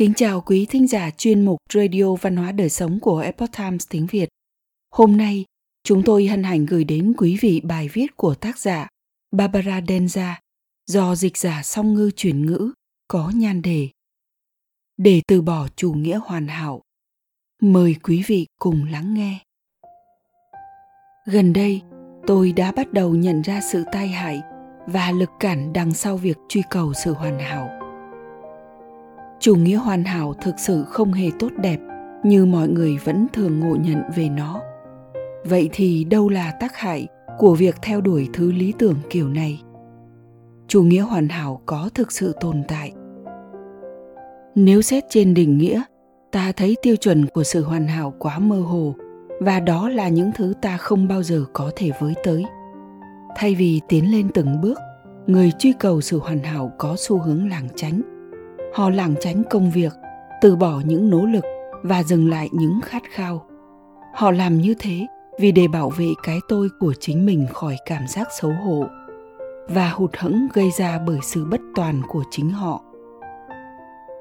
Kính chào quý thính giả chuyên mục Radio Văn hóa Đời Sống của Epoch Times tiếng Việt. Hôm nay, chúng tôi hân hạnh gửi đến quý vị bài viết của tác giả Barbara Denza do dịch giả song ngư chuyển ngữ có nhan đề Để từ bỏ chủ nghĩa hoàn hảo. Mời quý vị cùng lắng nghe. Gần đây, tôi đã bắt đầu nhận ra sự tai hại và lực cản đằng sau việc truy cầu sự hoàn hảo chủ nghĩa hoàn hảo thực sự không hề tốt đẹp, như mọi người vẫn thường ngộ nhận về nó. Vậy thì đâu là tác hại của việc theo đuổi thứ lý tưởng kiểu này? Chủ nghĩa hoàn hảo có thực sự tồn tại? Nếu xét trên định nghĩa, ta thấy tiêu chuẩn của sự hoàn hảo quá mơ hồ, và đó là những thứ ta không bao giờ có thể với tới. Thay vì tiến lên từng bước, người truy cầu sự hoàn hảo có xu hướng lảng tránh họ lảng tránh công việc, từ bỏ những nỗ lực và dừng lại những khát khao. Họ làm như thế vì để bảo vệ cái tôi của chính mình khỏi cảm giác xấu hổ và hụt hẫng gây ra bởi sự bất toàn của chính họ.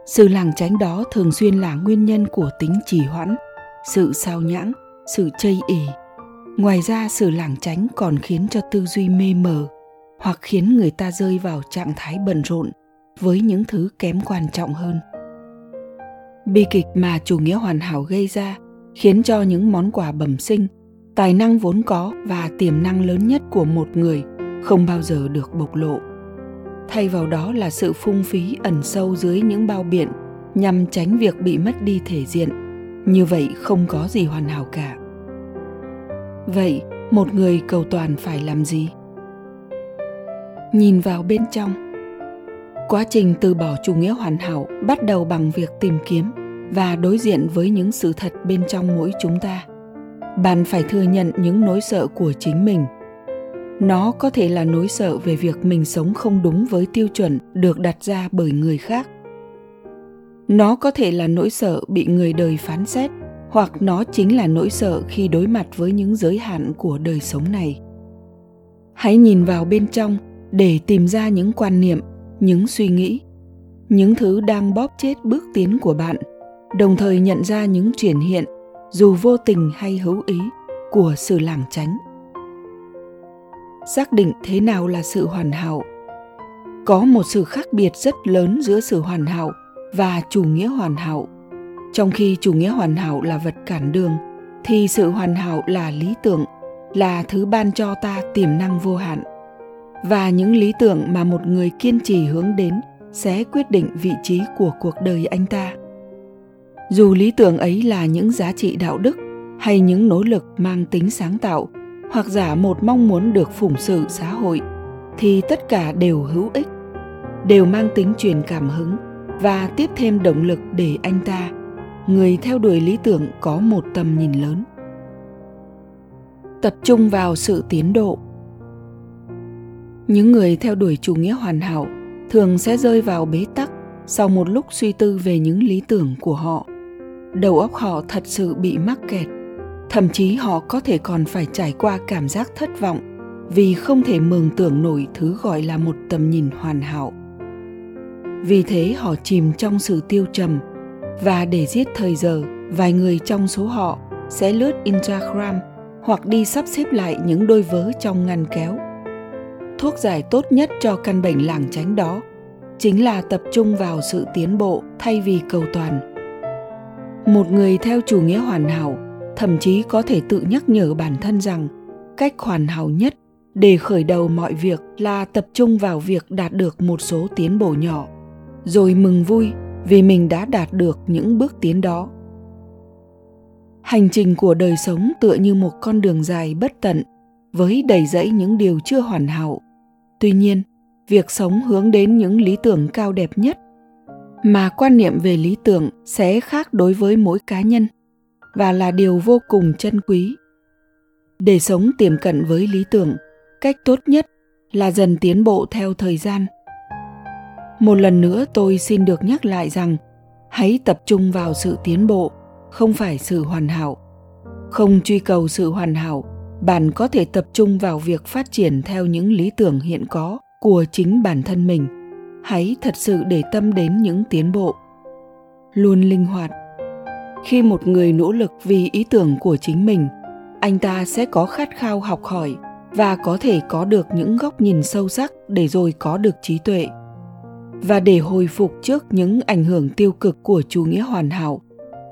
Sự lảng tránh đó thường xuyên là nguyên nhân của tính trì hoãn, sự sao nhãng, sự chây ỉ ngoài ra, sự lảng tránh còn khiến cho tư duy mê mờ hoặc khiến người ta rơi vào trạng thái bận rộn với những thứ kém quan trọng hơn. Bi kịch mà chủ nghĩa hoàn hảo gây ra khiến cho những món quà bẩm sinh, tài năng vốn có và tiềm năng lớn nhất của một người không bao giờ được bộc lộ. Thay vào đó là sự phung phí ẩn sâu dưới những bao biện nhằm tránh việc bị mất đi thể diện. Như vậy không có gì hoàn hảo cả. Vậy, một người cầu toàn phải làm gì? Nhìn vào bên trong quá trình từ bỏ chủ nghĩa hoàn hảo bắt đầu bằng việc tìm kiếm và đối diện với những sự thật bên trong mỗi chúng ta. Bạn phải thừa nhận những nỗi sợ của chính mình. Nó có thể là nỗi sợ về việc mình sống không đúng với tiêu chuẩn được đặt ra bởi người khác. Nó có thể là nỗi sợ bị người đời phán xét, hoặc nó chính là nỗi sợ khi đối mặt với những giới hạn của đời sống này. Hãy nhìn vào bên trong để tìm ra những quan niệm những suy nghĩ, những thứ đang bóp chết bước tiến của bạn, đồng thời nhận ra những triển hiện, dù vô tình hay hữu ý, của sự lảng tránh. Xác định thế nào là sự hoàn hảo. Có một sự khác biệt rất lớn giữa sự hoàn hảo và chủ nghĩa hoàn hảo. Trong khi chủ nghĩa hoàn hảo là vật cản đường, thì sự hoàn hảo là lý tưởng, là thứ ban cho ta tiềm năng vô hạn và những lý tưởng mà một người kiên trì hướng đến sẽ quyết định vị trí của cuộc đời anh ta. Dù lý tưởng ấy là những giá trị đạo đức hay những nỗ lực mang tính sáng tạo hoặc giả một mong muốn được phụng sự xã hội, thì tất cả đều hữu ích, đều mang tính truyền cảm hứng và tiếp thêm động lực để anh ta, người theo đuổi lý tưởng có một tầm nhìn lớn. Tập trung vào sự tiến độ những người theo đuổi chủ nghĩa hoàn hảo thường sẽ rơi vào bế tắc sau một lúc suy tư về những lý tưởng của họ. Đầu óc họ thật sự bị mắc kẹt, thậm chí họ có thể còn phải trải qua cảm giác thất vọng vì không thể mường tượng nổi thứ gọi là một tầm nhìn hoàn hảo. Vì thế họ chìm trong sự tiêu trầm và để giết thời giờ, vài người trong số họ sẽ lướt instagram hoặc đi sắp xếp lại những đôi vớ trong ngăn kéo thuốc giải tốt nhất cho căn bệnh làng tránh đó, chính là tập trung vào sự tiến bộ thay vì cầu toàn. Một người theo chủ nghĩa hoàn hảo, thậm chí có thể tự nhắc nhở bản thân rằng, cách hoàn hảo nhất để khởi đầu mọi việc là tập trung vào việc đạt được một số tiến bộ nhỏ, rồi mừng vui vì mình đã đạt được những bước tiến đó. Hành trình của đời sống tựa như một con đường dài bất tận, với đầy rẫy những điều chưa hoàn hảo tuy nhiên, việc sống hướng đến những lý tưởng cao đẹp nhất mà quan niệm về lý tưởng sẽ khác đối với mỗi cá nhân và là điều vô cùng chân quý. Để sống tiềm cận với lý tưởng, cách tốt nhất là dần tiến bộ theo thời gian. Một lần nữa tôi xin được nhắc lại rằng, hãy tập trung vào sự tiến bộ, không phải sự hoàn hảo. Không truy cầu sự hoàn hảo bạn có thể tập trung vào việc phát triển theo những lý tưởng hiện có của chính bản thân mình. Hãy thật sự để tâm đến những tiến bộ. Luôn linh hoạt. Khi một người nỗ lực vì ý tưởng của chính mình, anh ta sẽ có khát khao học hỏi và có thể có được những góc nhìn sâu sắc để rồi có được trí tuệ. Và để hồi phục trước những ảnh hưởng tiêu cực của chủ nghĩa hoàn hảo,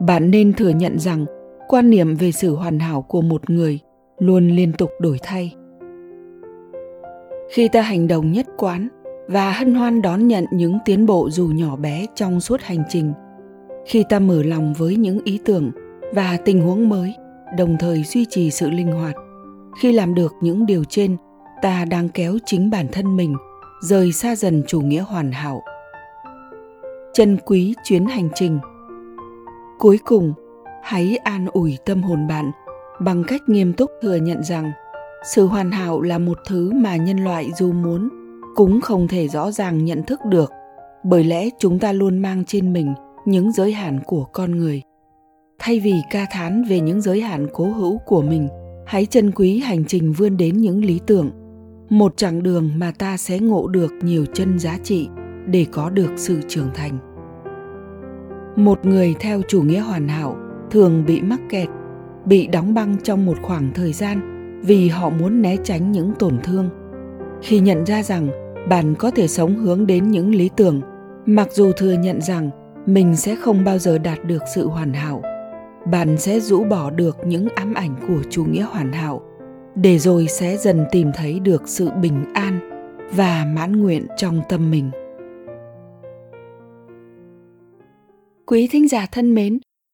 bạn nên thừa nhận rằng quan niệm về sự hoàn hảo của một người luôn liên tục đổi thay. Khi ta hành động nhất quán và hân hoan đón nhận những tiến bộ dù nhỏ bé trong suốt hành trình, khi ta mở lòng với những ý tưởng và tình huống mới, đồng thời duy trì sự linh hoạt, khi làm được những điều trên, ta đang kéo chính bản thân mình rời xa dần chủ nghĩa hoàn hảo. Trân quý chuyến hành trình. Cuối cùng, hãy an ủi tâm hồn bạn bằng cách nghiêm túc thừa nhận rằng sự hoàn hảo là một thứ mà nhân loại dù muốn cũng không thể rõ ràng nhận thức được, bởi lẽ chúng ta luôn mang trên mình những giới hạn của con người. Thay vì ca thán về những giới hạn cố hữu của mình, hãy trân quý hành trình vươn đến những lý tưởng, một chặng đường mà ta sẽ ngộ được nhiều chân giá trị để có được sự trưởng thành. Một người theo chủ nghĩa hoàn hảo thường bị mắc kẹt bị đóng băng trong một khoảng thời gian vì họ muốn né tránh những tổn thương. Khi nhận ra rằng bạn có thể sống hướng đến những lý tưởng, mặc dù thừa nhận rằng mình sẽ không bao giờ đạt được sự hoàn hảo, bạn sẽ rũ bỏ được những ám ảnh của chủ nghĩa hoàn hảo, để rồi sẽ dần tìm thấy được sự bình an và mãn nguyện trong tâm mình. Quý thính giả thân mến